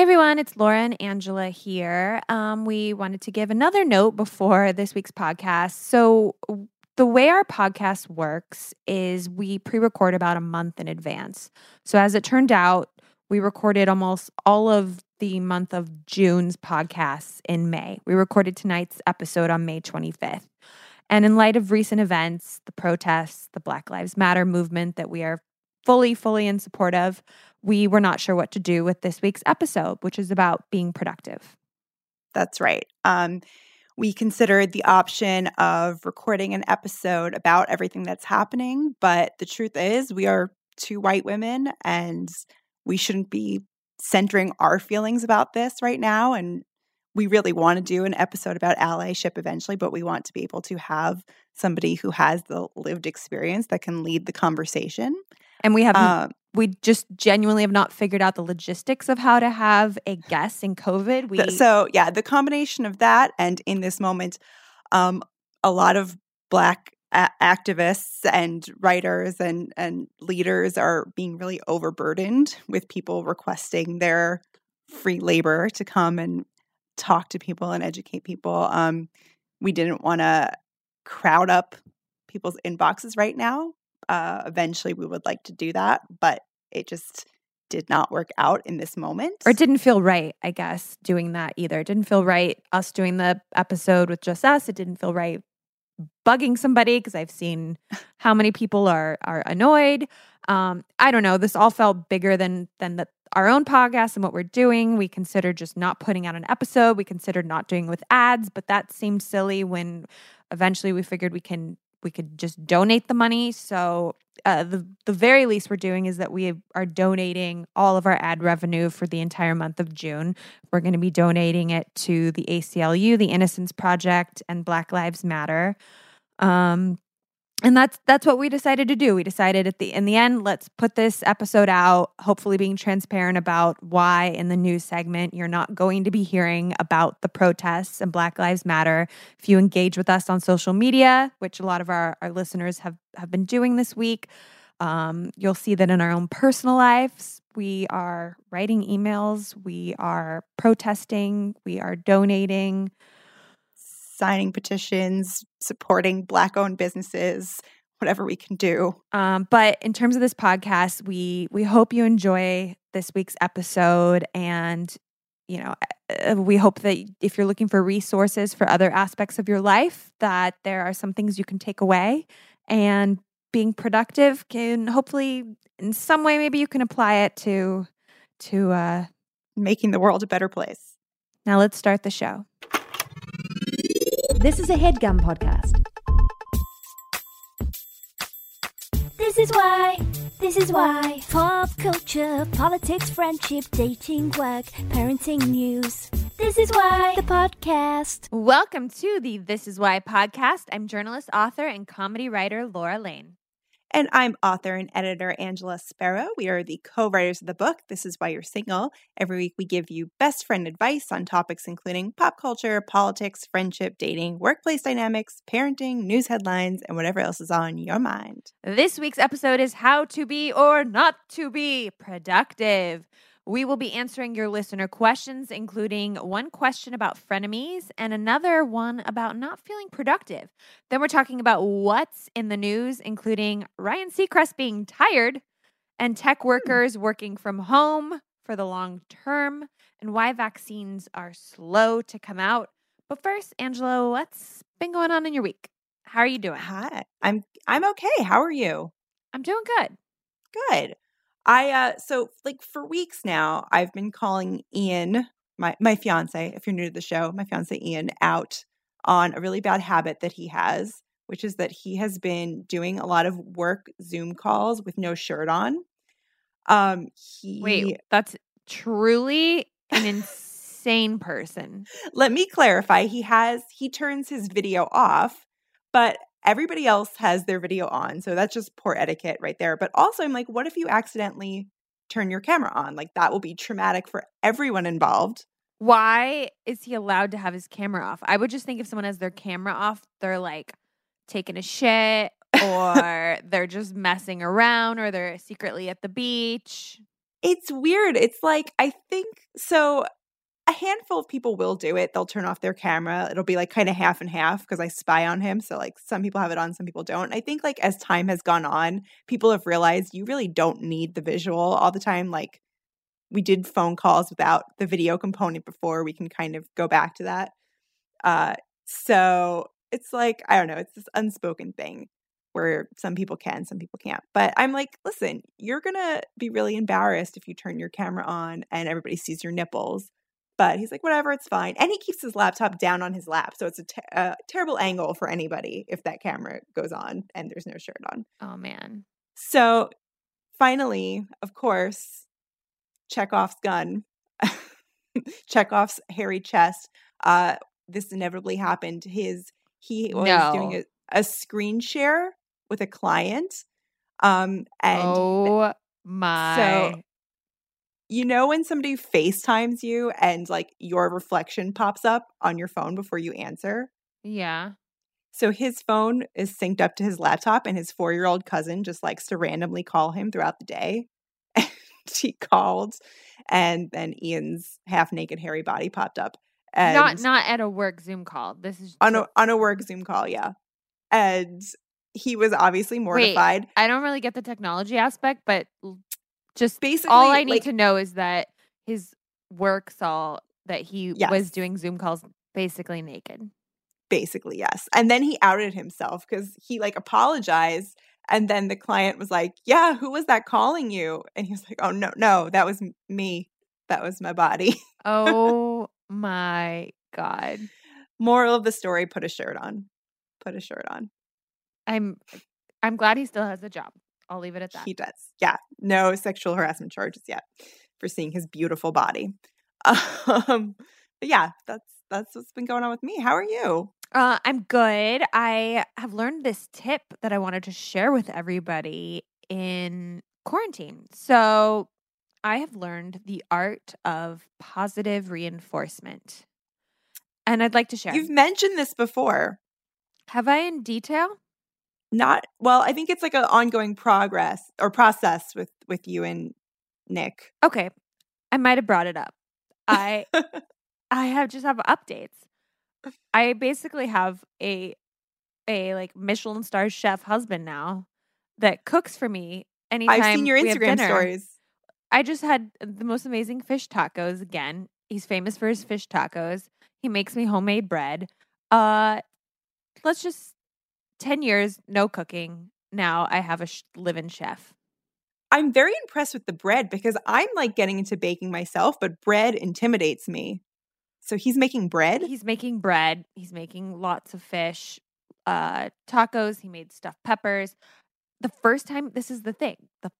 Hey everyone, it's Laura and Angela here. Um, we wanted to give another note before this week's podcast. So, the way our podcast works is we pre record about a month in advance. So, as it turned out, we recorded almost all of the month of June's podcasts in May. We recorded tonight's episode on May 25th. And in light of recent events, the protests, the Black Lives Matter movement that we are fully, fully in support of, we were not sure what to do with this week's episode, which is about being productive. That's right. Um, we considered the option of recording an episode about everything that's happening, but the truth is, we are two white women and we shouldn't be centering our feelings about this right now. And we really want to do an episode about allyship eventually, but we want to be able to have somebody who has the lived experience that can lead the conversation. And we have um, we just genuinely have not figured out the logistics of how to have a guest in COVID. We so yeah, the combination of that and in this moment, um, a lot of black a- activists and writers and and leaders are being really overburdened with people requesting their free labor to come and talk to people and educate people. Um, we didn't want to crowd up people's inboxes right now uh, eventually, we would like to do that, but it just did not work out in this moment. Or it didn't feel right, I guess, doing that either. It didn't feel right us doing the episode with just us. It didn't feel right bugging somebody because I've seen how many people are are annoyed. Um, I don't know. This all felt bigger than than the, our own podcast and what we're doing. We considered just not putting out an episode. We considered not doing with ads, but that seemed silly when eventually we figured we can we could just donate the money. So uh, the the very least we're doing is that we are donating all of our ad revenue for the entire month of June. We're going to be donating it to the ACLU, the Innocence Project, and Black Lives Matter. Um, and that's that's what we decided to do. We decided at the in the end, let's put this episode out, hopefully being transparent about why in the news segment you're not going to be hearing about the protests and Black Lives Matter. If you engage with us on social media, which a lot of our, our listeners have have been doing this week, um, you'll see that in our own personal lives, we are writing emails, we are protesting, we are donating signing petitions, supporting Black owned businesses, whatever we can do. Um, but in terms of this podcast, we we hope you enjoy this week's episode, and you know uh, we hope that if you're looking for resources for other aspects of your life, that there are some things you can take away, and being productive can hopefully in some way maybe you can apply it to to uh, making the world a better place. Now let's start the show. This is a headgum podcast. This is why, this is why. Pop culture, politics, friendship, dating, work, parenting news. This is why the podcast. Welcome to the This Is Why podcast. I'm journalist, author, and comedy writer Laura Lane. And I'm author and editor Angela Sparrow. We are the co writers of the book, This Is Why You're Single. Every week, we give you best friend advice on topics including pop culture, politics, friendship, dating, workplace dynamics, parenting, news headlines, and whatever else is on your mind. This week's episode is How to Be or Not to Be Productive. We will be answering your listener questions, including one question about frenemies and another one about not feeling productive. Then we're talking about what's in the news, including Ryan Seacrest being tired and tech hmm. workers working from home for the long term and why vaccines are slow to come out. But first, Angela, what's been going on in your week? How are you doing? Hi. I'm I'm okay. How are you? I'm doing good. Good. I uh so like for weeks now I've been calling Ian, my my fiance, if you're new to the show, my fiance Ian out on a really bad habit that he has, which is that he has been doing a lot of work Zoom calls with no shirt on. Um he Wait, that's truly an insane person. Let me clarify. He has he turns his video off, but everybody else has their video on. So that's just poor etiquette right there. But also, I'm like, what if you accidentally turn your camera on? Like, that will be traumatic for everyone involved. Why is he allowed to have his camera off? I would just think if someone has their camera off, they're like taking a shit or they're just messing around or they're secretly at the beach. It's weird. It's like I think so a handful of people will do it. They'll turn off their camera. It'll be like kind of half and half because I spy on him. So like some people have it on, some people don't. I think like as time has gone on, people have realized you really don't need the visual all the time. Like we did phone calls without the video component before. We can kind of go back to that. Uh so it's like I don't know, it's this unspoken thing where some people can, some people can't. But I'm like, listen, you're going to be really embarrassed if you turn your camera on and everybody sees your nipples. But he's like, whatever, it's fine. And he keeps his laptop down on his lap. So it's a, te- a terrible angle for anybody if that camera goes on and there's no shirt on. Oh man. So finally, of course, Chekhov's gun, Chekhov's hairy chest. Uh, this inevitably happened. His he was No. doing a, a screen share with a client. Um, and oh my. You know when somebody FaceTimes you and like your reflection pops up on your phone before you answer? yeah. So his phone is synced up to his laptop, and his four year old cousin just likes to randomly call him throughout the day. And he called, and then Ian's half naked, hairy body popped up. And not not at a work Zoom call. This is on a on a work Zoom call, yeah. And he was obviously mortified. I don't really get the technology aspect, but just Basically, all I need like, to know is that his work saw that he Yes. was doing Zoom calls basically naked. basically yes and then he outed himself because he like apologized and then the client was like yeah who was that calling you and he was like oh no no that was me that was my body Oh my god. moral of the story put a shirt on put a shirt on I'm I'm glad he still has a job. I'll leave it at that. he does yeah no sexual harassment charges yet for seeing his beautiful body um but yeah that's that's what's been going on with me how are you Uh, I'm good. I have learned this tip that I wanted to share with everybody in quarantine. So, I have learned the art of positive reinforcement. And I'd like to share. you've mentioned this before have I in detail? Not well i think it's like an ongoing progress or process with with you and nick Okay. I might have brought it up. I I have just have updates. I basically have a a like Michelin star chef husband now that cooks for me anytime i've seen your instagram stories I just had the most amazing fish tacos again. He's famous for his fish tacos. He makes me homemade bread. Uh let's just 10 years no cooking. Now I have a sh- live-in chef. i'm very impressed with the bread because i'm like getting into baking myself but bread intimidates me so he's making bread He's making bread. He's making lots of fish, uh, tacos. He made stuffed peppers. The first time, this is the thing the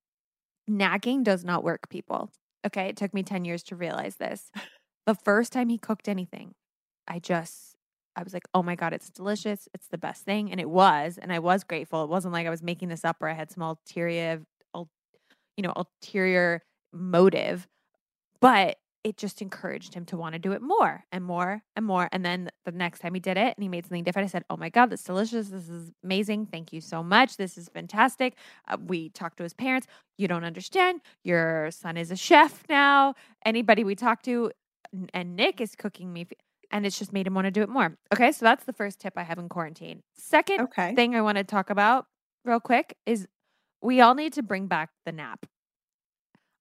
nagging does not work, people. Okay. It took me 10 years to realize this. The first time he cooked anything, I just, I was like, oh my God, it's delicious. It's the best thing. And it was. And I was grateful. It wasn't like I was making this up or I had some ulterior, ul- you know, ulterior motive. But it just encouraged him to want to do it more and more and more. And then the next time he did it and he made something different, I said, Oh my God, that's delicious. This is amazing. Thank you so much. This is fantastic. Uh, we talked to his parents. You don't understand. Your son is a chef now. Anybody we talk to, and Nick is cooking me. And it's just made him want to do it more. Okay. So that's the first tip I have in quarantine. Second okay thing I want to talk about real quick is we all need to bring back the nap.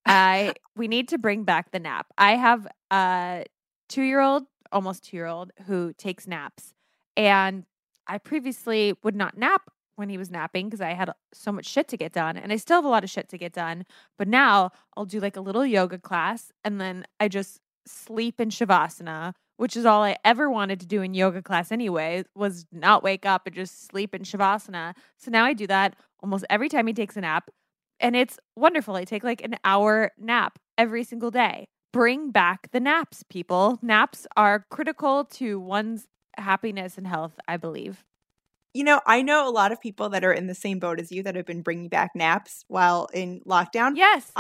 I we need to bring back the nap. I have a 2-year-old, almost 2-year-old who takes naps and I previously would not nap when he was napping because I had so much shit to get done and I still have a lot of shit to get done. But now I'll do like a little yoga class and then I just sleep in shavasana, which is all I ever wanted to do in yoga class anyway, was not wake up and just sleep in shavasana. So now I do that almost every time he takes a nap. And it's wonderful. I take like an hour nap every single day. Bring back the naps, people. Naps are critical to one's happiness and health, I believe. you know i know a lot of people that are in the same boat as you that have been bringing back naps while in lockdown Yes.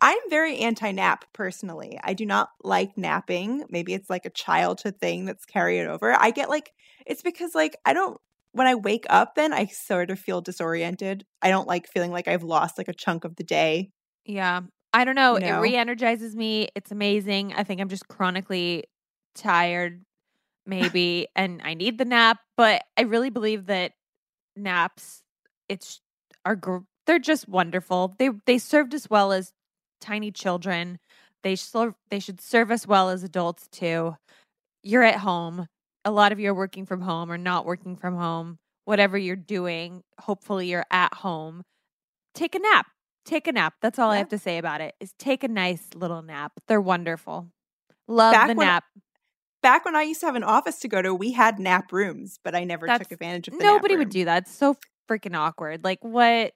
I'm very anti nap personally. I do not like napping. Maybe it's like a childhood thing that's carried over. I get like, it's because like I don't, when I wake up, then I sort of feel disoriented. I don't like feeling like I've lost like a chunk of the day. yeah. I don't know. You know? It re-energizes me. It's amazing. I think I'm just chronically tired, maybe, and I need the nap. But I really believe that naps, it's are gr- they're just wonderful. They they served us well as tiny children. They serve they should serve us well as adults too. You're at home. A lot of you are working from home or not working from home. Whatever you're doing, hopefully you're at home. Take a nap. Take a nap. That's all I have to say about it. Is take a nice little nap. They're wonderful. Love Back the when- nap. Back when I used to have an office to go to, we had nap rooms, but I never That's- took advantage of the Nobody would do that. It's so freaking awkward. Like what?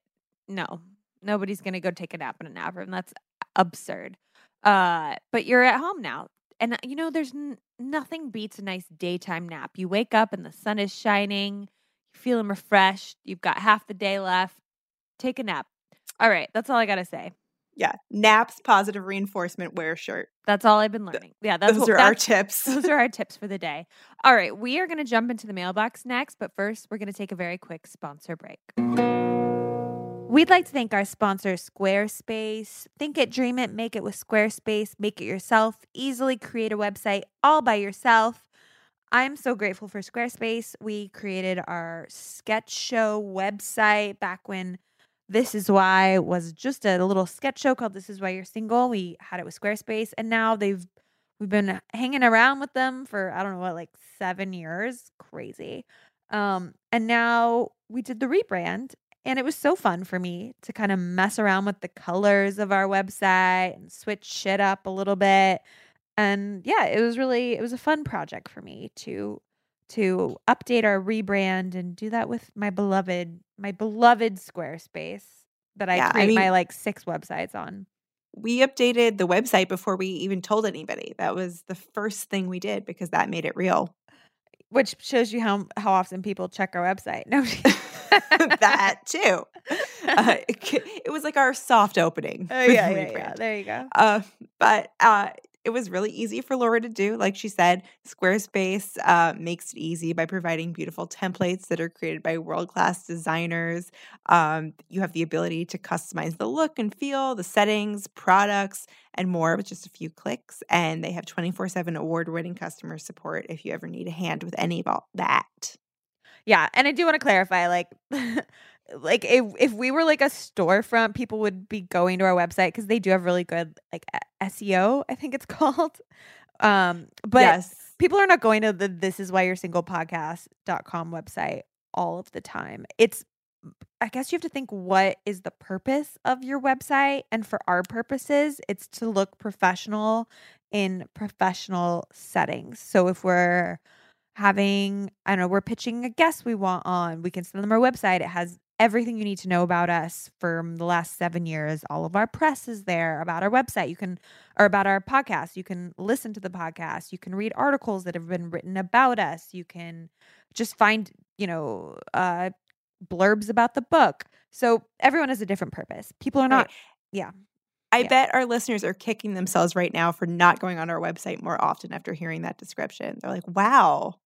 No, nobody's gonna go take a nap in a nap room. That's absurd. Uh, but you're at home now, and uh, you know there's n- nothing beats a nice daytime nap. You wake up and the sun is shining. You're feeling refreshed. You've got half the day left. Take a nap. All right, that's all I gotta say. Yeah. Naps, positive reinforcement, wear a shirt. That's all I've been learning. Yeah, that's Those what, are our tips. those are our tips for the day. All right, we are going to jump into the mailbox next, but first, we're going to take a very quick sponsor break. We'd like to thank our sponsor, Squarespace. Think it, dream it, make it with Squarespace. Make it yourself. Easily create a website all by yourself. I'm so grateful for Squarespace. We created our sketch show website back when This Is Why was just a little sketch show called This Is Why You're Single. We had it with Squarespace, and now they've we've been hanging around with them for I don't know what like seven years. Crazy. Um, and now we did the rebrand, and it was so fun for me to kind of mess around with the colors of our website and switch shit up a little bit. And yeah, it was really it was a fun project for me to to update our rebrand and do that with my beloved my beloved Squarespace that I Yeah, I create mean- my like six websites on. we updated the website before we even told anybody. That was the first thing we did because that made it real. Which shows you how how often people check our website. No, that too. Uh, it, it was like our soft opening. Oh the yeah, yeah, yeah. There you go. Uh, but uh, it was really easy for Laura to do. Like she said, Squarespace uh, makes it easy by providing beautiful templates that are created by world class designers. Um, you have the ability to customize the look and feel, the settings, products, and more with just a few clicks. And they have 24 7 award winning customer support if you ever need a hand with any of all that. Yeah, and I do want to clarify, like, like if if we were like a storefront, people would be going to our website because they do have really good like SEO. I think it's called. Um, but yes. people are not going to the this is why you're single podcast.com website all of the time. It's I guess you have to think what is the purpose of your website and for our purposes it's to look professional in professional settings. So if we're having I don't know, we're pitching a guest we want on, we can send them our website. It has everything you need to know about us from the last 7 years. All of our press is there about our website. You can or about our podcast. You can listen to the podcast. You can read articles that have been written about us. You can just find, you know, uh, blurbs about the book. So everyone has a different purpose. People are not. Yeah. I Yeah. bet our listeners are kicking themselves right now for not going on our website more often after hearing that description. They're like, wow,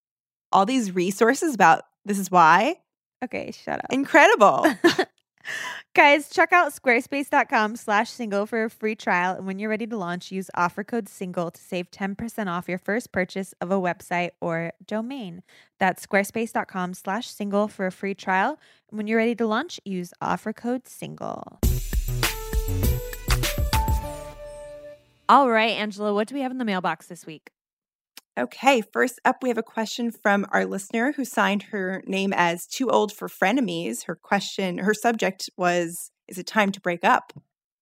all these resources about this is why? Okay, shut up. Incredible. Guys, check out squarespace.com slash single for a free trial. And when you're ready to launch, use offer code single to save 10% off your first purchase of a website or domain. That's squarespace.com slash single for a free trial. And when you're ready to launch, use offer code single. All right, Angela, what do we have in the mailbox this week? Okay, first up, we have a question from our listener who signed her name as Too Old for Frenemies. Her question, her subject was, Is it time to break up?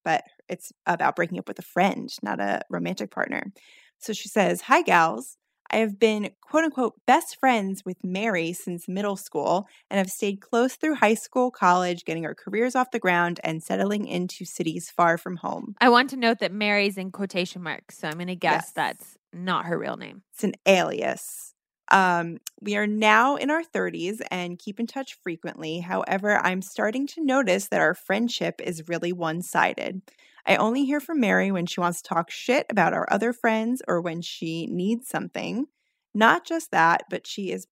But it's about breaking up with a friend, not a romantic partner. So she says, Hi, gals. I have been quote unquote best friends with Mary since middle school and have stayed close through high school, college, getting our careers off the ground and settling into cities far from home. I want to note that Mary's in quotation marks, so I'm going to guess Yes. that's not her real name. It's an alias. Um, we are now in our 30s and keep in touch frequently. However, I'm starting to notice that our friendship is really one sided. I only hear from Mary when she wants to talk shit about our other friends or when she needs something. Not just that, but she is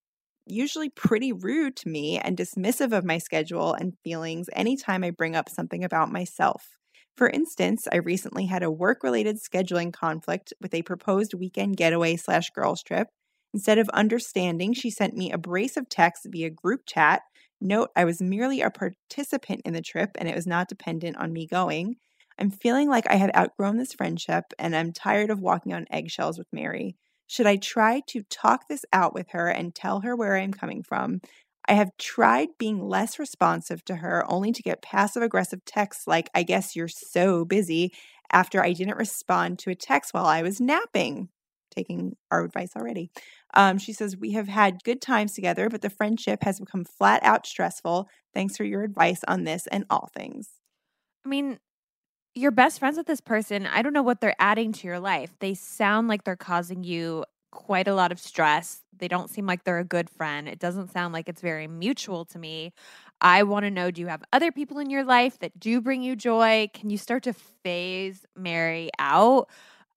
usually pretty rude to me and dismissive of my schedule and feelings anytime I bring up something about myself. For instance, I recently had a work related scheduling conflict with a proposed weekend getaway slash girls trip. Instead of understanding, she sent me a brace of texts via group chat. Note, I was merely a participant in the trip and it was not dependent on me going. I'm feeling like I have outgrown this friendship and I'm tired of walking on eggshells with Mary. Should I try to talk this out with her and tell her where I'm coming from? I have tried being less responsive to her only to get passive aggressive texts like, I guess you're so busy, after I didn't respond to a text while I was napping. Taking our advice already. Um, she says, We have had good times together, but the friendship has become flat out stressful. Thanks for your advice on this and all things. I mean, you're best friends with this person. I don't know what they're adding to your life. They sound like they're causing you quite a lot of stress. They don't seem like they're a good friend. It doesn't sound like it's very mutual to me. I want to know do you have other people in your life that do bring you joy? Can you start to phase Mary out?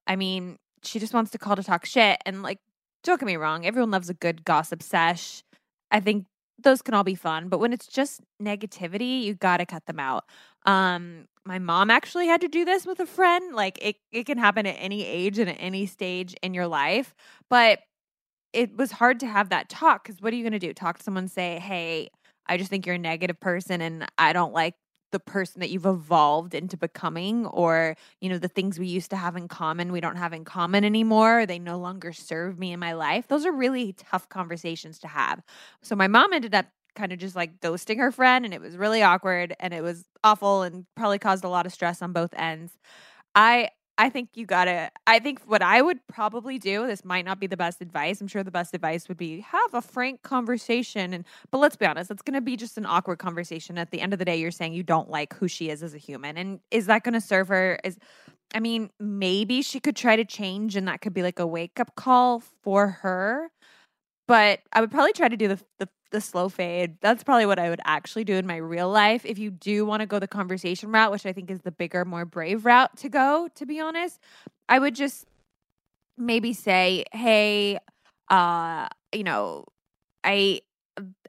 I mean, she just wants to call to talk shit. And like, don't get me wrong, everyone loves a good gossip sesh. I think those can all be fun, but when it's just negativity, you got to cut them out. Um, my mom actually had to do this with a friend. Like it, it can happen at any age and at any stage in your life, but it was hard to have that talk because what are you going to do? Talk to someone, say, "Hey, I just think you're a negative person, and I don't like the person that you've evolved into becoming or you know the things we used to have in common we don't have in common anymore they no longer serve me in my life those are really tough conversations to have so my mom ended up kind of just like ghosting her friend and it was really awkward and it was awful and probably caused a lot of stress on both ends i I think you gotta. I think what I would probably do. This might not be the best advice. I'm sure the best advice would be have a frank conversation. And but let's be honest, it's going to be just an awkward conversation. At the end of the day, you're saying you don't like who she is as a human, and is that going to serve her? Is I mean, maybe she could try to change, and that could be like a wake up call for her. But I would probably try to do the the the slow fade. That's probably what I would actually do in my real life. If you do want to go the conversation route, which I think is the bigger, more brave route to go, to be honest, I would just maybe say, "Hey, uh, you know, I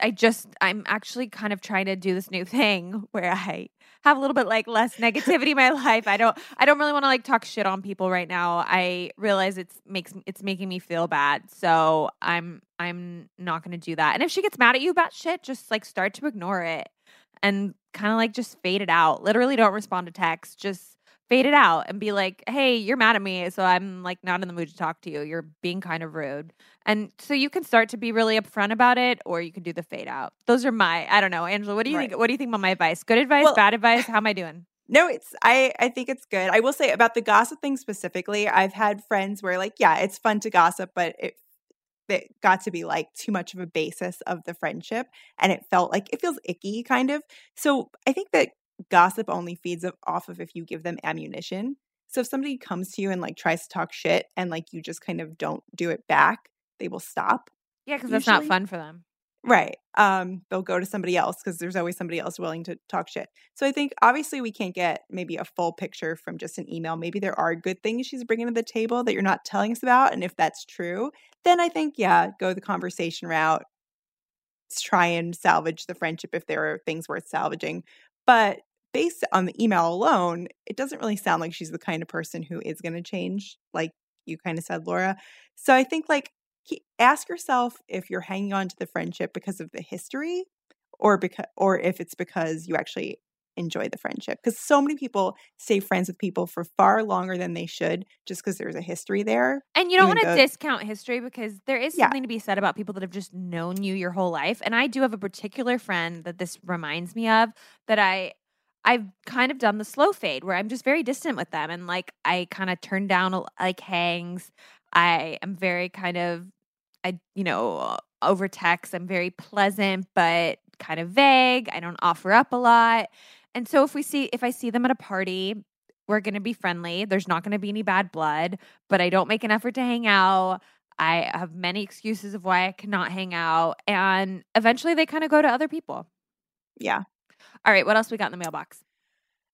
I just I'm actually kind of trying to do this new thing where I have a little bit like less negativity in my life. I don't I don't really want to like talk shit on people right now. I realize it's makes it's making me feel bad. So I'm I'm not to do that. And if she gets mad at you about shit, just like start to ignore it and kind of like just fade it out. Literally don't respond to text. Just fade it out and be like, hey, you're mad at me. So I'm like not in the mood to talk to you. You're being kind of rude. And so you can start to be really upfront about it or you can do the fade out. Those are my, I don't know, Angela, what do you right. think? What do you think about my advice? Good advice, well, bad advice? How am I doing? No, it's I I think it's good. I will say about the gossip thing specifically, I've had friends where like, yeah, it's fun to gossip, but it it got to be like too much of a basis of the friendship and it felt like it feels icky kind of. So I think that gossip only feeds off of if you give them ammunition. So if somebody comes to you and like tries to talk shit and like you just kind of don't do it back, they will stop. Yeah, because that's not fun for them. Right. Um, they'll go to somebody else because there's always somebody else willing to talk shit. So I think obviously we can't get maybe a full picture from just an email. Maybe there are good things she's bringing to the table that you're not telling us about. And if that's true, then I think, yeah, go the conversation route. Let's try and salvage the friendship if there are things worth salvaging. But based on the email alone, it doesn't really sound like she's the kind of person who is going to change, like you kind of said, Laura. So I think, like, ask yourself if you're hanging on to the friendship because of the history or because or if it's because you actually enjoy the friendship because so many people stay friends with people for far longer than they should just because there's a history there and you don't want to discount history because there is something yeah. to be said about people that have just known you your whole life and i do have a particular friend that this reminds me of that i I've kind of done the slow fade where I'm just very distant with them and like I kind of turn down like hangs. I am very kind of I you know over text I'm very pleasant but kind of vague. I don't offer up a lot. And so if we see if I see them at a party, we're going to be friendly. There's not going to be any bad blood, but I don't make an effort to hang out. I have many excuses of why I cannot hang out and eventually they kind of go to other people. Yeah. All right, what else we got in the mailbox?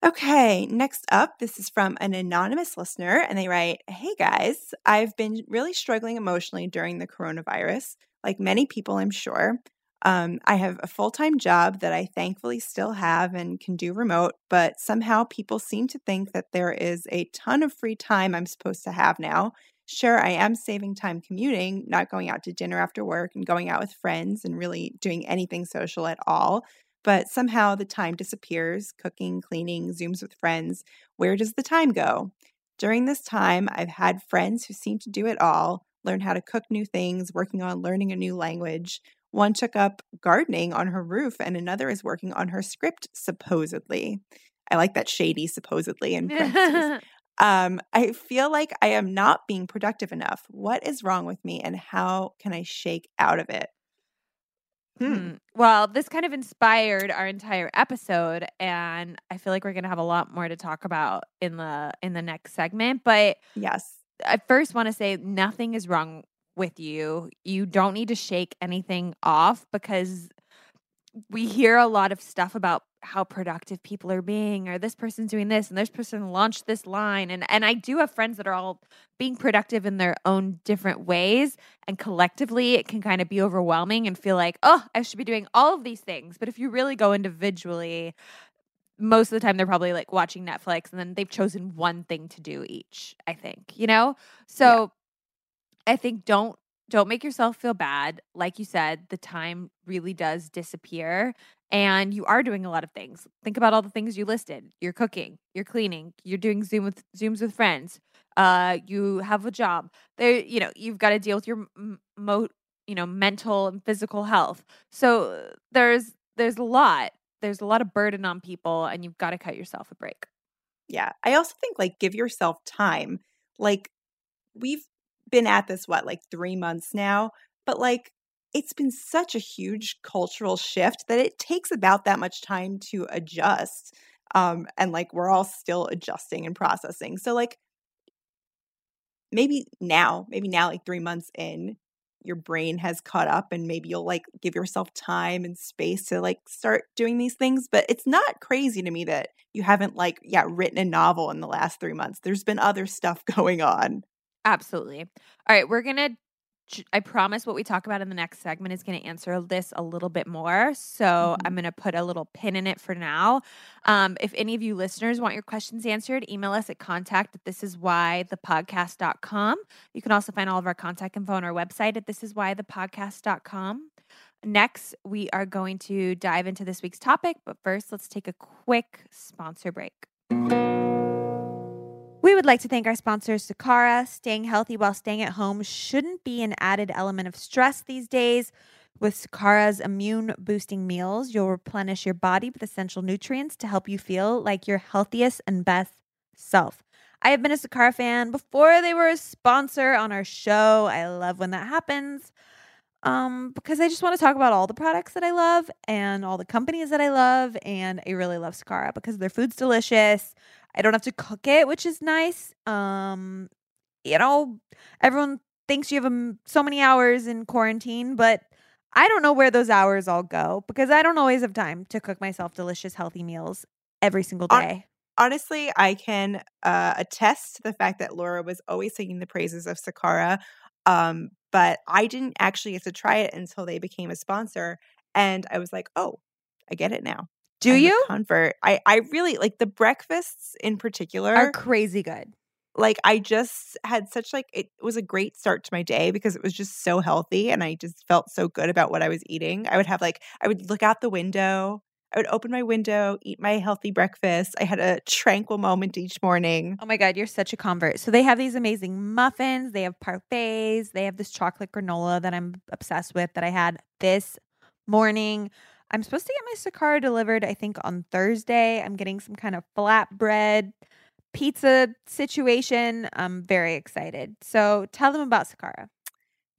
Okay, next up, this is from an anonymous listener, and they write Hey guys, I've been really struggling emotionally during the coronavirus, like many people, I'm sure. Um, I have a full time job that I thankfully still have and can do remote, but somehow people seem to think that there is a ton of free time I'm supposed to have now. Sure, I am saving time commuting, not going out to dinner after work and going out with friends and really doing anything social at all. But somehow the time disappears cooking, cleaning, Zooms with friends. Where does the time go? During this time, I've had friends who seem to do it all learn how to cook new things, working on learning a new language. One took up gardening on her roof, and another is working on her script, supposedly. I like that shady, supposedly, in parentheses. um, I feel like I am not being productive enough. What is wrong with me, and how can I shake out of it? Hmm. Hmm. Well, this kind of inspired our entire episode and I feel like we're going to have a lot more to talk about in the in the next segment, but Yes. I first want to say nothing is wrong with you. You don't need to shake anything off because we hear a lot of stuff about how productive people are being or this person's doing this and this person launched this line and and I do have friends that are all being productive in their own different ways and collectively it can kind of be overwhelming and feel like oh I should be doing all of these things. But if you really go individually most of the time they're probably like watching Netflix and then they've chosen one thing to do each I think you know? So I think don't don't make yourself feel bad. Like you said, the time really does disappear and you are doing a lot of things. Think about all the things you listed. You're cooking, you're cleaning, you're doing Zoom with Zooms with friends. Uh you have a job. There you know, you've got to deal with your mo you know, mental and physical health. So there's there's a lot. There's a lot of burden on people and you've got to cut yourself a break. Yeah. I also think like give yourself time. Like we've been at this what like 3 months now, but like it's been such a huge cultural shift that it takes about that much time to adjust. Um and like we're all still adjusting and processing. So like maybe now, maybe now like 3 months in, your brain has caught up and maybe you'll like give yourself time and space to like start doing these things but it's not crazy to me that you haven't like yeah written a novel in the last 3 months there's been other stuff going on Absolutely. All right, we're going to I promise what we talk about in the next segment is going to answer this a little bit more. So Mhm. I'm going to put a little pin in it for now. Um, if any of you listeners want your questions answered, email us at contact at this is why the podcast.com. You can also find all of our contact info on our website at this is why the podcast.com. Next, we are going to dive into this week's topic, but first, let's take a quick sponsor break. We would like to thank our sponsor, Sakara. Staying healthy while staying at home shouldn't be an added element of stress these days. With Sakara's immune boosting meals, you'll replenish your body with essential nutrients to help you feel like your healthiest and best self. I have been a Sakara fan before they were a sponsor on our show. I love when that happens um, because I just want to talk about all the products that I love and all the companies that I love. And I really love Sakara because their food's delicious. I don't have to cook it, which is nice. Um, you know, everyone thinks you have um, so many hours in quarantine, but I don't know where those hours all go because I don't always have time to cook myself delicious, healthy meals every single day. honestly i can uh, attest to the fact that laura was always singing the praises of sakara um, but i didn't actually get to try it until they became a sponsor and i was like oh i get it now Do you? convert i i really like the breakfasts in particular Are crazy good. like I just had such like it was a great start to my day because it was just so healthy and I just felt so good about what I was eating. I would have like I would look out the window, I would open my window, eat my healthy breakfast. I had a tranquil moment each morning. Oh my God, you're such a convert. So they have these amazing muffins, they have parfaits, they have this chocolate granola that I'm obsessed with that I had this morning. I'm supposed to get my Sakara delivered, I think, on Thursday. I'm getting some kind of flatbread pizza situation. I'm very excited. So tell them about Sakara.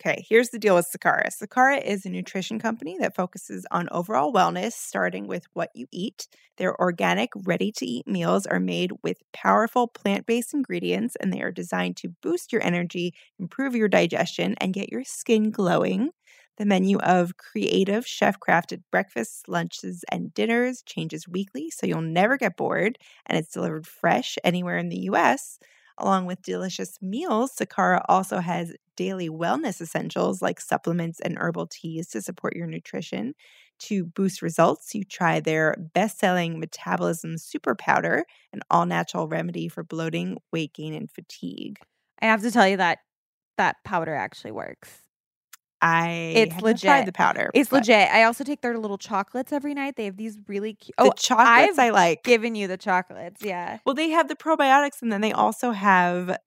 Okay, here's the deal with Sakara. Sakara is a nutrition company that focuses on overall wellness, starting with what you eat. Their organic, ready to eat meals are made with powerful plant based ingredients, and they are designed to boost your energy, improve your digestion, and get your skin glowing. The menu of creative, chef crafted breakfasts, lunches, and dinners changes weekly, so you'll never get bored, and it's delivered fresh anywhere in the US. Along with delicious meals, Sakara also has daily wellness essentials like supplements and herbal teas to support your nutrition. To boost results, you try their best selling Metabolism Super Powder, an all natural remedy for bloating, weight gain, and fatigue. I have to tell you that that powder actually works. I It's not tried legit. the powder. It's but legit. I also take their little chocolates every night. They have these really cute. The Oh, chocolates I've I like. given you the chocolates. Yeah. Well, they have the probiotics, and then they also have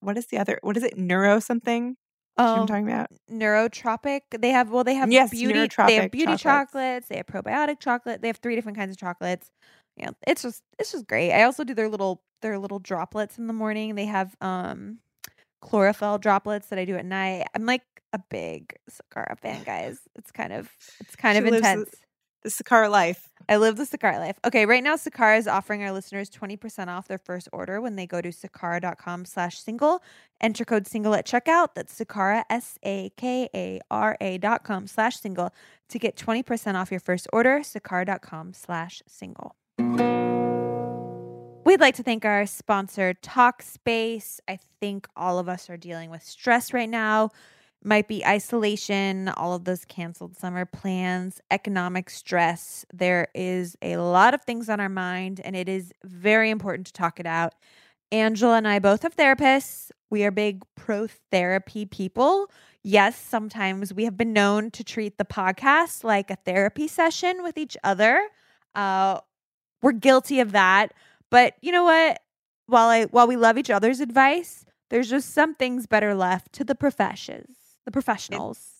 what is the other? What is it? Neuro something? Do you know what I'm Um, talking about? neurotropic. They have well, they have Yes, beauty. They have beauty chocolates. chocolates. They have probiotic chocolate. They have three different kinds of chocolates. Yeah, it's just it's just great. I also do their little their little droplets in the morning. They have um chlorophyll droplets that I do at night. I'm like a big Sakara fan, guys. It's kind of it's kind She of the- intense. The Sakara life. I live the Sakara life. Okay, right now Sakara is offering our listeners 20% off their first order when they go to sakara.com slash single. Enter code single at checkout. That's Sakara, S-A-K-A-R-A dot com slash single to get 20% off your first order. Sakara.com slash single. We'd like to thank our sponsor, Talkspace. I think all of us are dealing with stress right now. Might be isolation, all of those canceled summer plans, economic stress. There is a lot of things on our mind, and it is very important to talk it out. Angela and I both have therapists. We are big pro therapy people. Yes, sometimes we have been known to treat the podcast like a therapy session with each other. Uh, we're guilty of that. But you know what? While I while we love each other's advice, there's just some things better left to the professions, the professionals.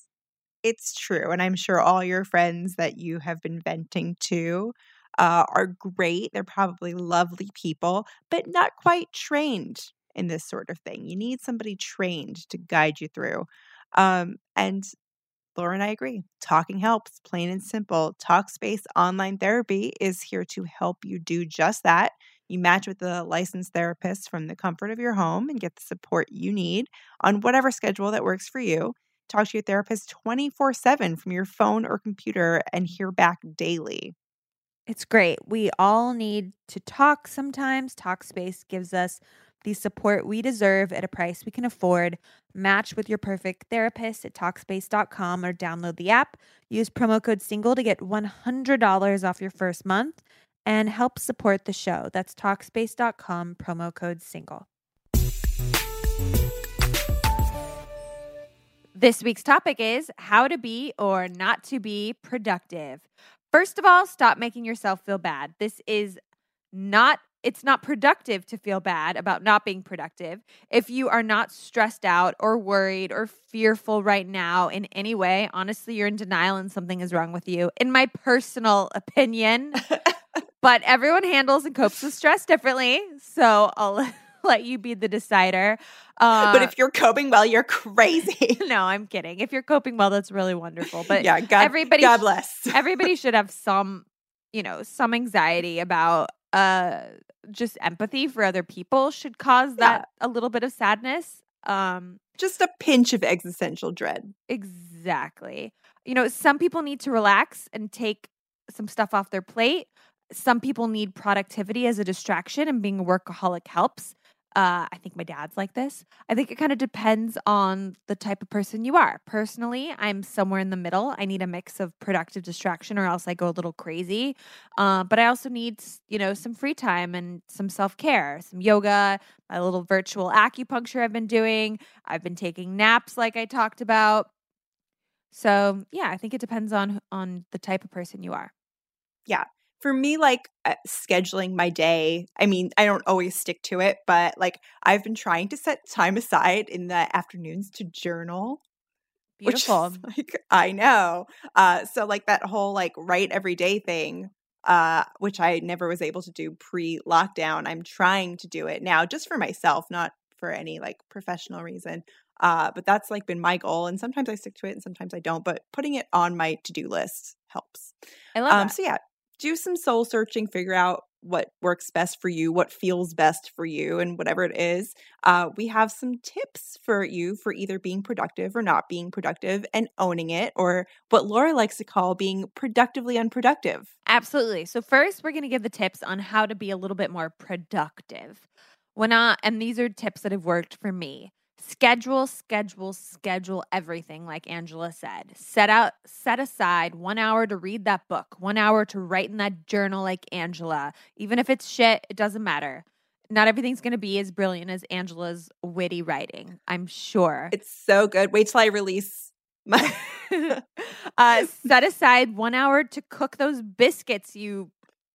It's true. And I'm sure all your friends that you have been venting to uh, are great. They're probably lovely people, but not quite trained in this sort of thing. You need somebody trained to guide you through. Um, and Laura and I agree. Talking helps, plain and simple. Talkspace Online Therapy is here to help you do just that. You match with a licensed therapist from the comfort of your home and get the support you need on whatever schedule that works for you. Talk to your therapist 24 7 from your phone or computer and hear back daily. It's great. We all need to talk sometimes. Talkspace gives us the support we deserve at a price we can afford. Match with your perfect therapist at Talkspace.com or download the app. Use promo code SINGLE to get $100 off your first month and help support the show. That's Talkspace.com, promo code SINGLE. This week's topic is how to be or not to be productive. First of all, stop making yourself feel bad. This is not it's not productive to feel bad about not being productive. If you are not stressed out or worried or fearful right now in any way, honestly, you're in denial and something is wrong with you. In my personal opinion, but everyone handles and copes with stress differently. So I'll let you be the decider. Uh, but if you're coping well, you're crazy. no, I'm kidding. If you're coping well, that's really wonderful. But yeah, God, everybody God bless. everybody should have some, you know, some anxiety about uh just empathy for other people should cause that a little bit of sadness. Um Just a pinch of existential dread. exactly. You know, some people need to relax and take some stuff off their plate. Some people need productivity as a distraction and being a workaholic helps. Uh, I think my dad's like this. I think it kind of depends on the type of person you are. Personally, I'm somewhere in the middle. I need a mix of productive distraction or else I go a little crazy. Uh, but I also need, you know, some free time and some self care, some yoga, my little virtual acupuncture I've been doing. I've been taking naps like I talked about. So yeah, I think it depends on on the type of person you are. For me like uh, scheduling my day i mean i don't always stick to it but like i've been trying to set time aside in the afternoons to journal which Beautiful. is, like i know uh so like that whole like write every day thing uh which i never was able to do pre lockdown i'm trying to do it now just for myself not for any like professional reason uh but that's like been my goal and sometimes i stick to it and sometimes i don't but putting it on my to-do list helps I love um, that. so yeah, do some soul searching, figure out what works best for you, what feels best for you, and whatever it is. Uh, we have some tips for you for either being productive or not being productive and owning it, or what Laura likes to call being productively unproductive. Absolutely. So first, we're going to give the tips on how to be a little bit more productive. When I, and these are tips that have worked for me. Schedule, schedule, schedule everything like Angela said. Set out set aside 1 hour to read that book, 1 hour to write in that journal like Angela. Even if it's shit, it doesn't matter. Not everything's going to be as brilliant as Angela's witty writing, I'm sure. It's so good. Wait till I release my uh, set aside 1 hour to cook those biscuits you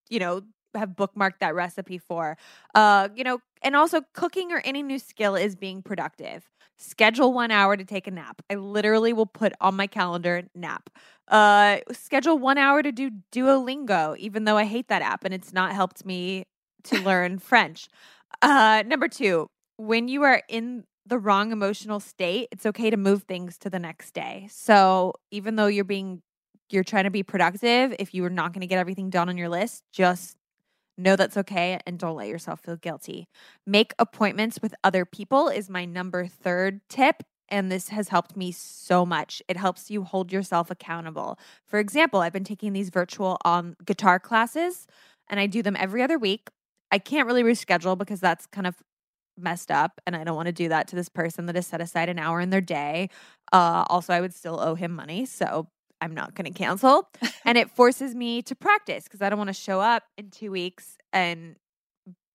you know have bookmarked that recipe for. Uh, you know, and also cooking or any new skill is being productive. Schedule one hour to take a nap. I literally will put on my calendar nap. Uh, schedule one hour to do Duolingo, even though I hate that app and it's not helped me to learn French. Uh, number two, when you are in the wrong emotional state, it's okay to move things to the next day. So even though you're being you're trying to be productive, if you are not going to get everything done on your list, just Know that's okay and don't let yourself feel guilty. Make appointments with other people is my number third tip. And this has helped me so much. It helps you hold yourself accountable. For example, I've been taking these virtual um, guitar classes and I do them every other week. I can't really reschedule because that's kind of messed up and I don't want to do that to this person that has set aside an hour in their day. Uh, also, I would still owe him money. So I'm not going to cancel. and it forces me to practice because I don't want to show up in two weeks and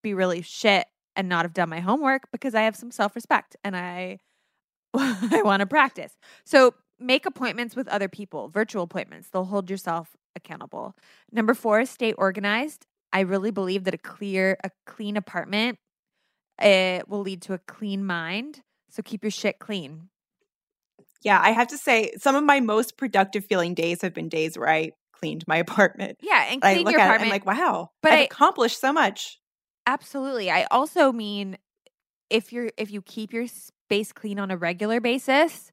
be really shit and not have done my homework because I have some self respect and I I want to practice. So make appointments with other people, virtual appointments. They'll hold yourself accountable. Number four, stay organized. I really believe that a clear, a clean apartment it will lead to a clean mind. So keep your shit clean. Yeah, I have to say, some of my most productive feeling days have been days where I cleaned my apartment. Yeah, and I look your at it, apartment. I'm like, wow, But I've I- accomplished so much. Absolutely. I also mean if you're if you keep your space clean on a regular basis,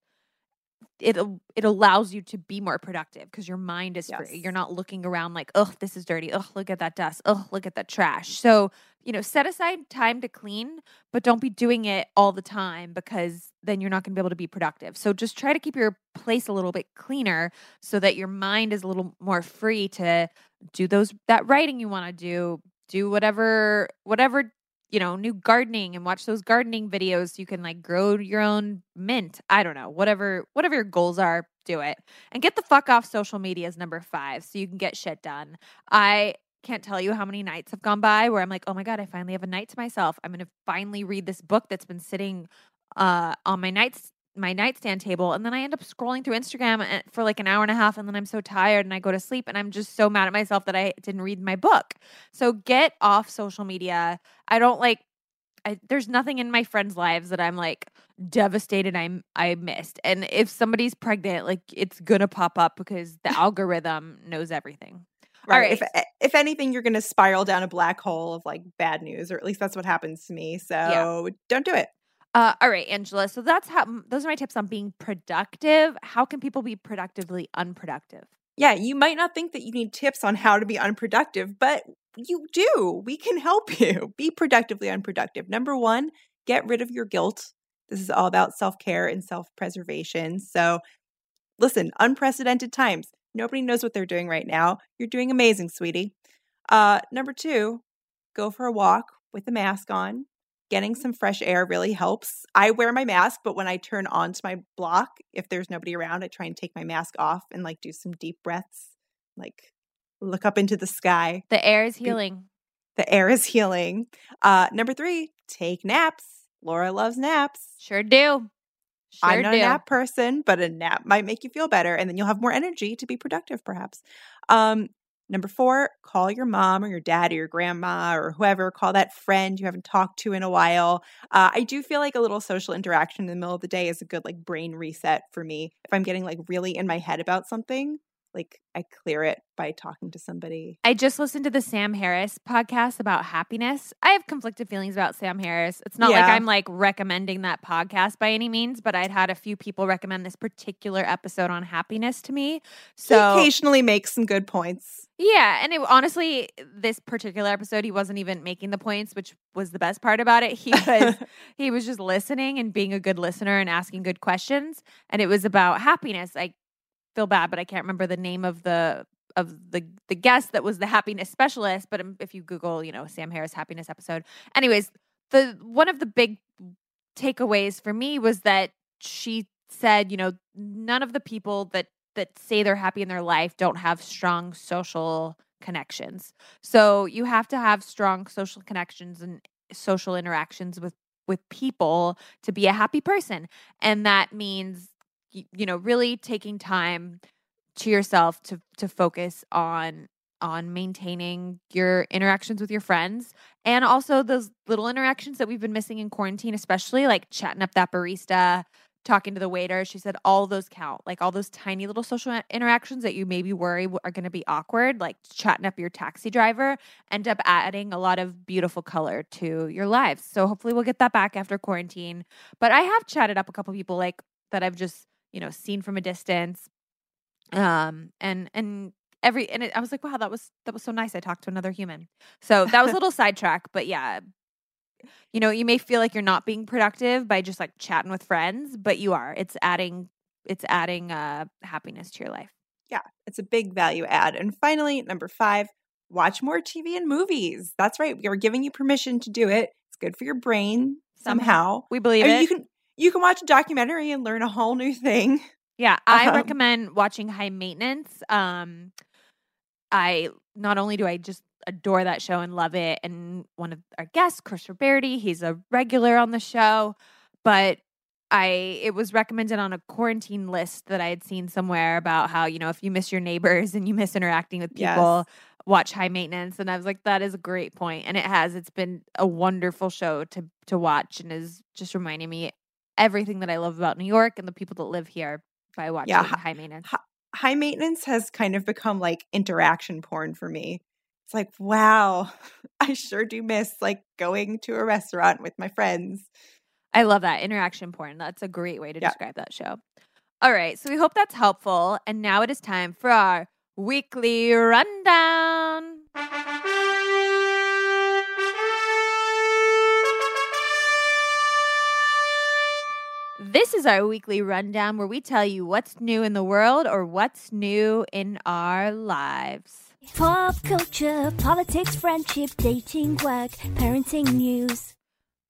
it it allows you to be more productive because your mind is free. You're not looking around like, "Oh, this is dirty. Oh, look at that dust. Oh, look at that trash." So, you know, set aside time to clean, but don't be doing it all the time because then you're not going to be able to be productive. So, just try to keep your place a little bit cleaner so that your mind is a little more free to do those that writing you want to do, do whatever whatever you know new gardening and watch those gardening videos you can like grow your own mint i don't know whatever whatever your goals are do it. And get the fuck off social media is number five so you can get shit done. I can't tell you how many nights have gone by where i'm like oh my god i finally have a night to myself. I'm gonna finally read this book that's been sitting uh on my nights my nightstand table and then I end up scrolling through Instagram eh, for like an hour and a half and then I'm so tired and I go to sleep and I'm just so mad at myself that I didn't read my book. So get off social media. I don't like I, there's nothing in my friends' lives that I'm like devastated I'm I missed. And if somebody's pregnant, like it's gonna pop up because the algorithm knows everything. All Right. right. If if anything, you're going to spiral down a black hole of like bad news, or at least that's what happens to me. So don't do it. Uh, all right, Angela. So that's how those are my tips on being productive. How can people be productively unproductive? Yeah, you might not think that you need tips on how to be unproductive, but you do. We can help you be productively unproductive. Number one, get rid of your guilt. This is all about self care and self preservation. So, listen, unprecedented times. Nobody knows what they're doing right now. You're doing amazing, sweetie. Uh, number two, go for a walk with a mask on. Getting some fresh air really helps. I wear my mask, but when I turn onto my block, if there's nobody around, I try and take my mask off and like do some deep breaths, like look up into the sky. The air is healing. The air is healing. Uh, number three, take naps. Laura loves naps. Sure do. Sure I'm not do. a nap person, but a nap might make you feel better, and then you'll have more energy to be productive, perhaps. Um, number four, call your mom or your dad or your grandma or whoever. Call that friend you haven't talked to in a while. Uh, I do feel like a little social interaction in the middle of the day is a good like brain reset for me. If I'm getting like really in my head about something, like I clear it by talking to somebody. I just listened to the Sam Harris podcast about happiness. I have conflicted feelings about Sam Harris. It's not like I'm like recommending that podcast by any means, but I'd had a few people recommend this particular episode on happiness to me. So he occasionally makes some good points. Yeah, and it, honestly, this particular episode, he wasn't even making the points, which was the best part about it. He was he was just listening and being a good listener and asking good questions, and it was about happiness. I feel bad, but I can't remember the name of the of the the guest that was the happiness specialist. But um, if you Google, you know, Sam Harris happiness episode, anyways, the one of the big takeaways for me was that she said, you know, none of the people that that say they're happy in their life don't have strong social connections. So you have to have strong social connections and social interactions with with people to be a happy person. And that means you know, really taking time to yourself to to focus on on maintaining your interactions with your friends and also those little interactions that we've been missing in quarantine, especially like chatting up that barista, talking to the waiter. She said all those count, like all those tiny little social interactions that you maybe worry are going to be awkward, like chatting up your taxi driver, end up adding a lot of beautiful color to your lives. So hopefully we'll get that back after quarantine. But I have chatted up a couple people like that I've just, you know, seen from a distance. Um and and every and it, I was like, wow, that was that was so nice. I talked to another human. So that was a little sidetrack, but yeah, you know, you may feel like you're not being productive by just like chatting with friends, but you are. It's adding it's adding uh happiness to your life. Yeah, it's a big value add. And finally, number 5, watch more TV and movies. That's right. We are giving you permission to do it. It's good for your brain somehow. We believe I mean, it. You can you can watch a documentary and learn a whole new thing. Yeah, I Um, recommend watching High Maintenance. Um, I not only do I just adore that show and love it, and one of our guests, Chris Roberti, he's a regular on the show, but I it was recommended on a quarantine list that I had seen somewhere about how you know if you miss your neighbors and you miss interacting with people, watch High Maintenance, and I was like, that is a great point, and it has. It's been a wonderful show to to watch, and is just reminding me everything that I love about New York and the people that live here by watching hi- High Maintenance. hi- High maintenance has kind of become like interaction porn for me. It's like, wow, I sure do miss like going to a restaurant with my friends. I love that interaction porn. That's a great way to Yeah. describe that show. All right, so we hope that's helpful. And now it is time for our weekly rundown. This is our weekly rundown where we tell you what's new in the world or what's new in our lives. Pop culture, politics, friendship, dating, work, parenting news.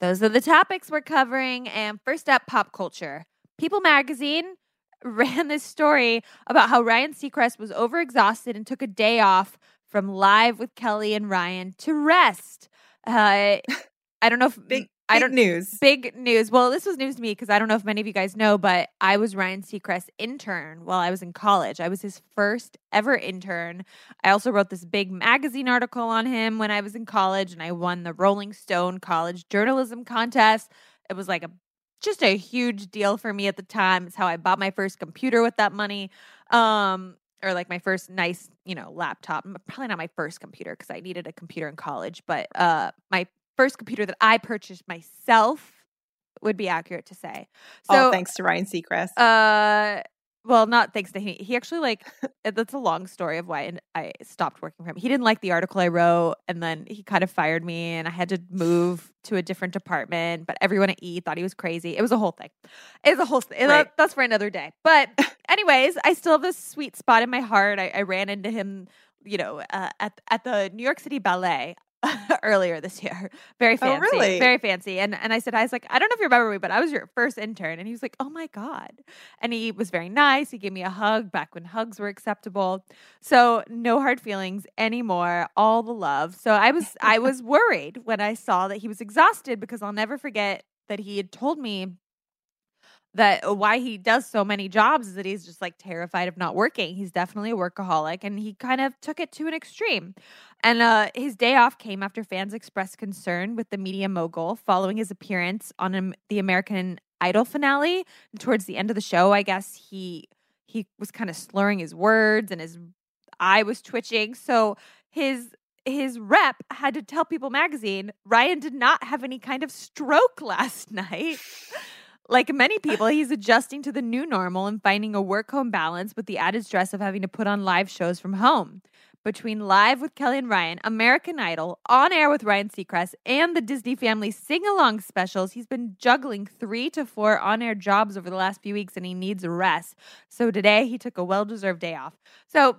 Those are the topics we're covering. And first up, pop culture. People magazine ran this story about how Ryan Seacrest was overexhausted and took a day off from Live with Kelly and Ryan to rest. Uh, I don't know if Big, I don't news. big news. Well, this was news to me because I don't know if many of you guys know, but I was Ryan Seacrest's intern while I was in college. I was his first ever intern. I also wrote this big magazine article on him when I was in college, and I won the Rolling Stone College Journalism Contest. It was like a just a huge deal for me at the time. It's how I bought my first computer with that money. Um, or like my first nice, you know, laptop. Probably not my first computer because I needed a computer in college, but uh my first computer that I purchased myself would be accurate to say. So All thanks to Ryan Seacrest. uh well, not thanks to him. He actually like uh, that's a long story of why and I stopped working for him. He didn't like the article I wrote, and then he kind of fired me, and I had to move to a different department. But everyone at E thought he was crazy. It was a whole thing. It was a whole thing. Right. That's for another day. But anyways, I still have this sweet spot in my heart. I, I ran into him, you know, uh, at at the New York City Ballet. earlier this year very Oh, fancy really? very fancy and and i said i was like i don't know if you remember me but i was your first intern and he was like oh my god and he was very nice. He gave me a hug back when hugs were acceptable. So no hard feelings anymore. All the love. So I was I was worried when I saw that he was exhausted because I'll never forget that he had told me that uh, why he does so many jobs is that he's just like terrified of not working. He's definitely a workaholic and he kind of took it to an extreme. And uh, his day off came after fans expressed concern with the media mogul following his appearance on um, the American Idol finale. And towards the end of the show, I guess he he was kind of slurring his words and his eye was twitching. So his his rep had to tell People magazine Ryan did not have any kind of stroke last night. Like many people, he's adjusting to the new normal and finding a work home balance with the added stress of having to put on live shows from home. Between Live with Kelly and Ryan, American Idol, On Air with Ryan Seacrest, and the Disney Family sing along specials, he's been juggling three to four on air jobs over the last few weeks and he needs a rest. So today he took a well deserved day off. So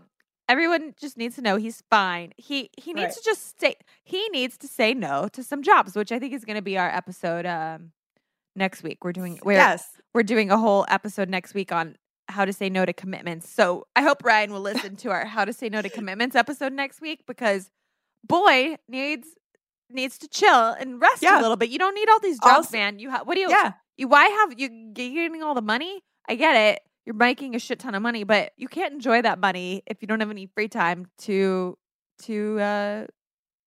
everyone just needs to know he's fine. He he needs Right. to just say he needs to say no to some jobs, which I think is going to be our episode um next week. We're doing we're yes. we're doing a whole episode next week on how to say no to commitments. So I hope Ryan will listen to our how to say no to commitments episode next week because boy needs needs to chill and rest Yeah. a little bit. You don't need all these jobs, Also- man. You have what do you Yeah. you why have you getting all the money? I get it. You're making a shit ton of money, but you can't enjoy that money if you don't have any free time to to uh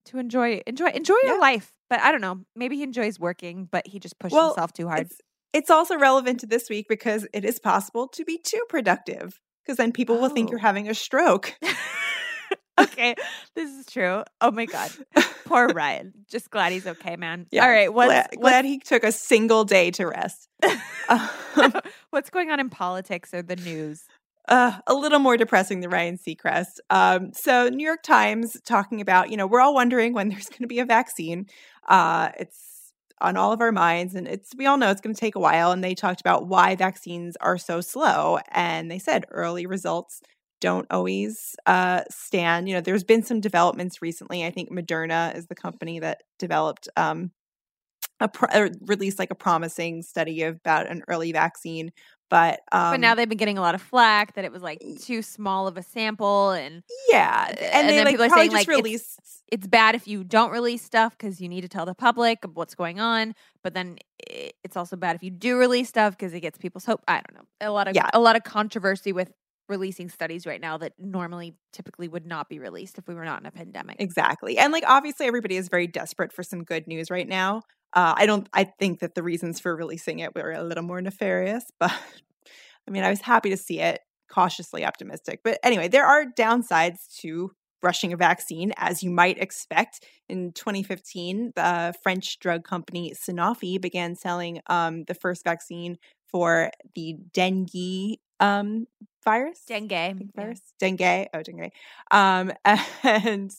to enjoy enjoy enjoy Yeah. your life. But I don't know. Maybe he enjoys working, but he just pushed Well, himself too hard. It's it's also relevant to this week because it is possible to be too productive because then people will think you're Oh. having a stroke. okay, this is true. Oh my god, poor Ryan. Just glad he's okay, man. Yeah, All right, what's glad, glad he took a single day to rest. Um, what's, what's going on in politics or the news? uh, a little more depressing than Ryan Seacrest. Um, so, New York Times talking about, you know, we're all wondering when there's going to be a vaccine. Uh, it's on all of our minds, and it's we all know it's going to take a while. And they talked about why vaccines are so slow, and they said early results don't always uh, stand. You know, there's been some developments recently. I think Moderna is the company that developed. Um, a pro- released like a promising study about an early vaccine, but um, but now they've been getting a lot of flack that it was like too small of a sample, and Yeah, Uh, and, and they then like people are saying, just like, it's- it's bad if you don't release stuff because you need to tell the public what's going on. But then it's also bad if you do release stuff because it gets people's hope. I don't know. A lot of Yeah. a lot of controversy with releasing studies right now that normally typically would not be released if we were not in a pandemic. Exactly, and like obviously everybody is very desperate for some good news right now. Uh, I don't. I think that the reasons for releasing it were a little more nefarious, but I mean, I was happy to see it. Cautiously optimistic, but anyway, there are downsides to rushing a vaccine, as you might expect. In 2015, the French drug company Sanofi began selling um, the first vaccine for the dengue um, virus. Dengue. Dengue yeah. virus? Dengue. Oh, dengue. Um, and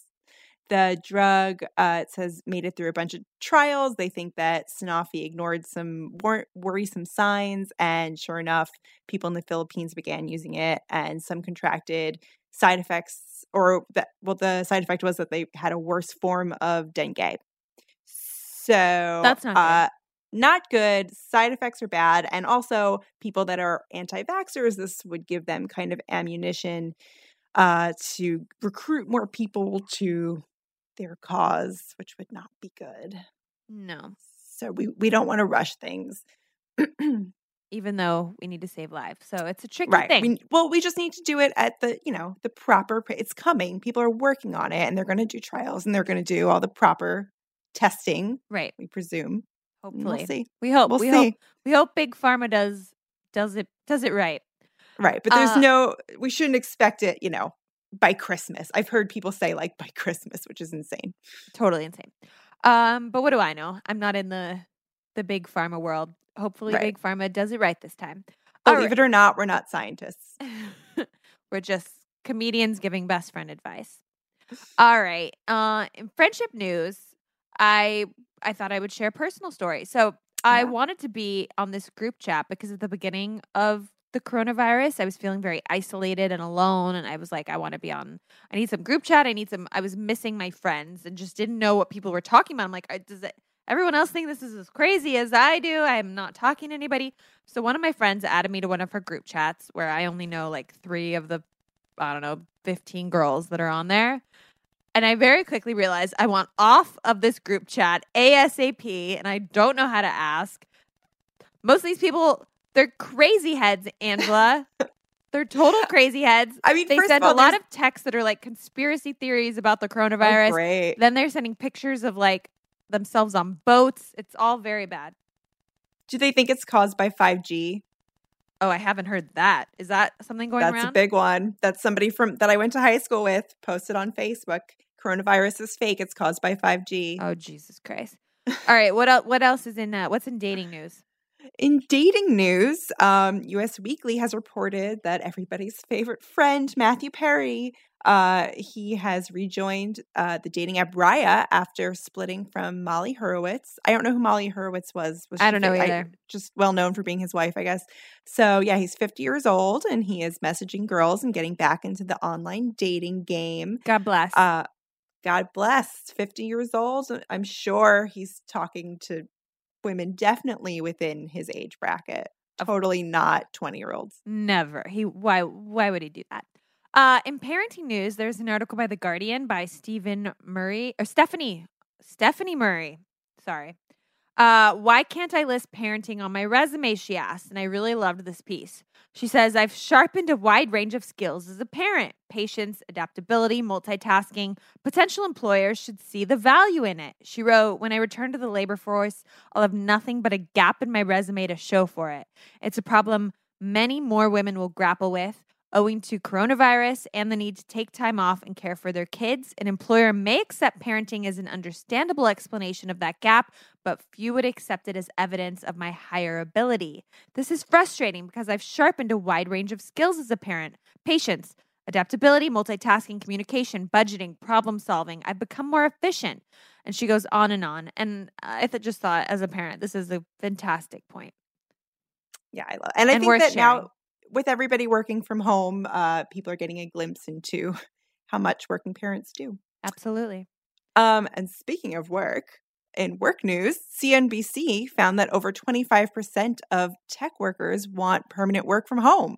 the drug, uh, it says, made it through a bunch of trials. They think that Sanofi ignored some wor- worrisome signs. And sure enough, people in the Philippines began using it, and some contracted side effects, or that, well, the side effect was that they had a worse form of dengue. So That's not good. uh, not good. Side effects are bad. And also, people that are anti vaxxers, this would give them kind of ammunition uh, to recruit more people to their cause, which would not be good. No. So, we, we don't want to rush things. Even though we need to save lives. So it's a tricky right. thing. We, well, we just need to do it at the, you know, the proper, it's coming. People are working on it and they're going to do trials and they're going to do all the proper testing, right. we presume. Hopefully. We'll see. We hope. We'll we see. hope we hope Big Pharma does does it does it right. Right. But there's Uh, no, we shouldn't expect it, you know, by Christmas. I've heard people say like by Christmas, which is insane. Totally insane. Um, but what do I know? I'm not in the the big pharma world. Hopefully, Right. big pharma does it right this time. Believe right. it or not, we're not scientists. We're just comedians giving best friend advice. All right. Uh, in friendship news, I I thought I would share a personal story. So I wanted to be on this group chat because at the beginning of the coronavirus, I was feeling very isolated and alone, and I was like, I want to be on. I need some group chat. I need some. I was missing my friends and just didn't know what people were talking about. I'm like, "Uh, does it? Everyone else think this is as crazy as I do. I'm not talking to anybody. So one of my friends added me to one of her group chats where I only know like three of the, I don't know, 15 girls that are on there. And I very quickly realized I want off of this group chat ASAP and I don't know how to ask. Most of these people, they're crazy heads, Angela. they're total crazy heads. I mean, They send all, a lot there's- of texts that are like conspiracy theories about the oh, coronavirus. great. then they're sending pictures of like themselves on boats. It's all very bad. Do they think it's caused by 5G? Oh, I haven't heard that. Is that something going That's around? a big one. That's somebody from that I went to high school with posted on Facebook. Coronavirus is fake. It's caused by 5G. oh, Jesus Christ. All right, what else what else is in that? What's in dating news? In dating news, um, US Weekly has reported that everybody's favorite friend, Matthew Perry, uh, he has rejoined uh, the dating app Raya after splitting from Molly Hurwitz. I don't know who Molly Hurwitz was. was I don't know either. just well known for being his wife, I guess. So yeah, he's 50 years old and he is messaging girls and getting back into the online dating game. God bless. Uh, God bless, 50 years old. I'm sure he's talking to women definitely within his age bracket. Totally not 20 year olds. Never. He why why would he do that? Uh, in parenting news, there's an article by The Guardian by Stephen Murray or Stephanie Stephanie Murray. Sorry. Uh, why can't I list parenting on my resume? She asked, and I really loved this piece. She says, I've sharpened a wide range of skills as a parent patience, adaptability, multitasking. Potential employers should see the value in it. She wrote, When I return to the labor force, I'll have nothing but a gap in my resume to show for it. It's a problem many more women will grapple with. Owing to coronavirus and the need to take time off and care for their kids, an employer may accept parenting as an understandable explanation of that gap, but few would accept it as evidence of my higher ability. This is frustrating because I've sharpened a wide range of skills as a parent patience, adaptability, multitasking, communication, budgeting, problem solving. I've become more efficient. And she goes on and on. And I just thought, as a parent, this is a fantastic point. Yeah, I love. And I And think worth that sharing. now with everybody working from home, uh, people are getting a glimpse into how much working parents do. Absolutely. Um, and speaking of work, in work news, CNBC found that over 25% of tech workers want permanent work from home.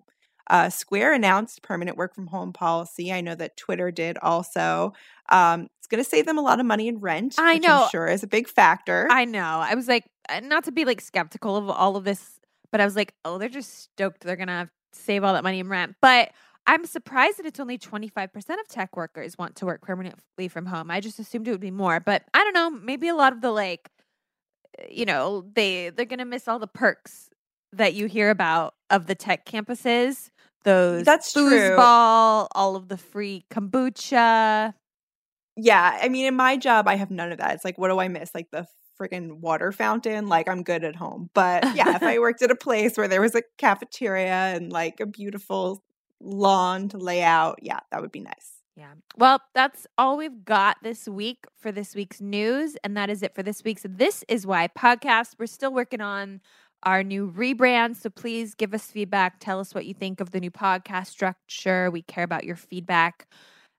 Uh, Square announced permanent work from home policy. I know that Twitter did also. Um, it's going to save them a lot of money in rent. I which know. I'm sure is a big factor. I know. I was like, uh, not to be like skeptical of all of this, but I was like, oh, they're just stoked they're going to save all that money in rent. But I'm surprised that it's only 25% of tech workers want to work permanently from home. I just assumed it would be more, but I don't know. Maybe a lot of the like, uh, you know, they they're going to miss all the perks that you hear about of the tech campuses. Those That's true. foosball, all of the free kombucha. Yeah, I mean, in my job, I have none of that. It's like, what do I miss? Like the friggin' water fountain? Like, I'm good at home. But yeah, if I worked at a place where there was a cafeteria and like a beautiful lawn to lay out, yeah, that would be nice. Yeah. Well, that's all we've got this week for this week's news. And that is it for this week's This Is Why podcast. We're still working on our new rebrand. So please give us feedback. Tell us what you think of the new podcast structure. We care about your feedback.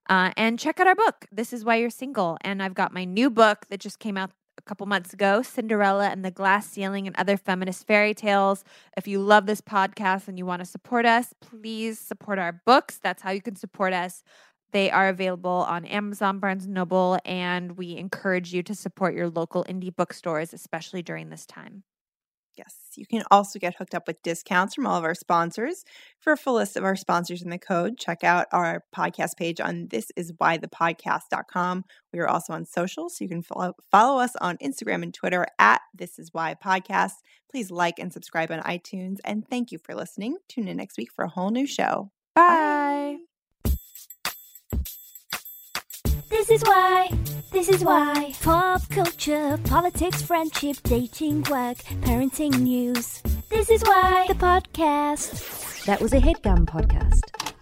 Uh, and check out our book, This Is Why You're Single. And I've got my new book that just came out a couple months ago Cinderella and the Glass Ceiling and Other Feminist Fairy Tales. If you love this podcast and you want to support us, please support our books. That's how you can support us. They are available on Amazon, Barnes Noble, and we encourage you to support your local indie bookstores, especially during this time. Yes, you can also get hooked up with discounts from all of our sponsors. For a full list of our sponsors and the code, check out our podcast page on thisiswhythepodcast.com. We are also on social, so you can follow, follow us on Instagram and Twitter at This Is Why. Please like and subscribe on iTunes, and thank you for listening. Tune in next week for a whole new show. Bye. This is why, this is why. Pop culture, politics, friendship, dating, work, parenting news. This is why the podcast. That was a headgum podcast.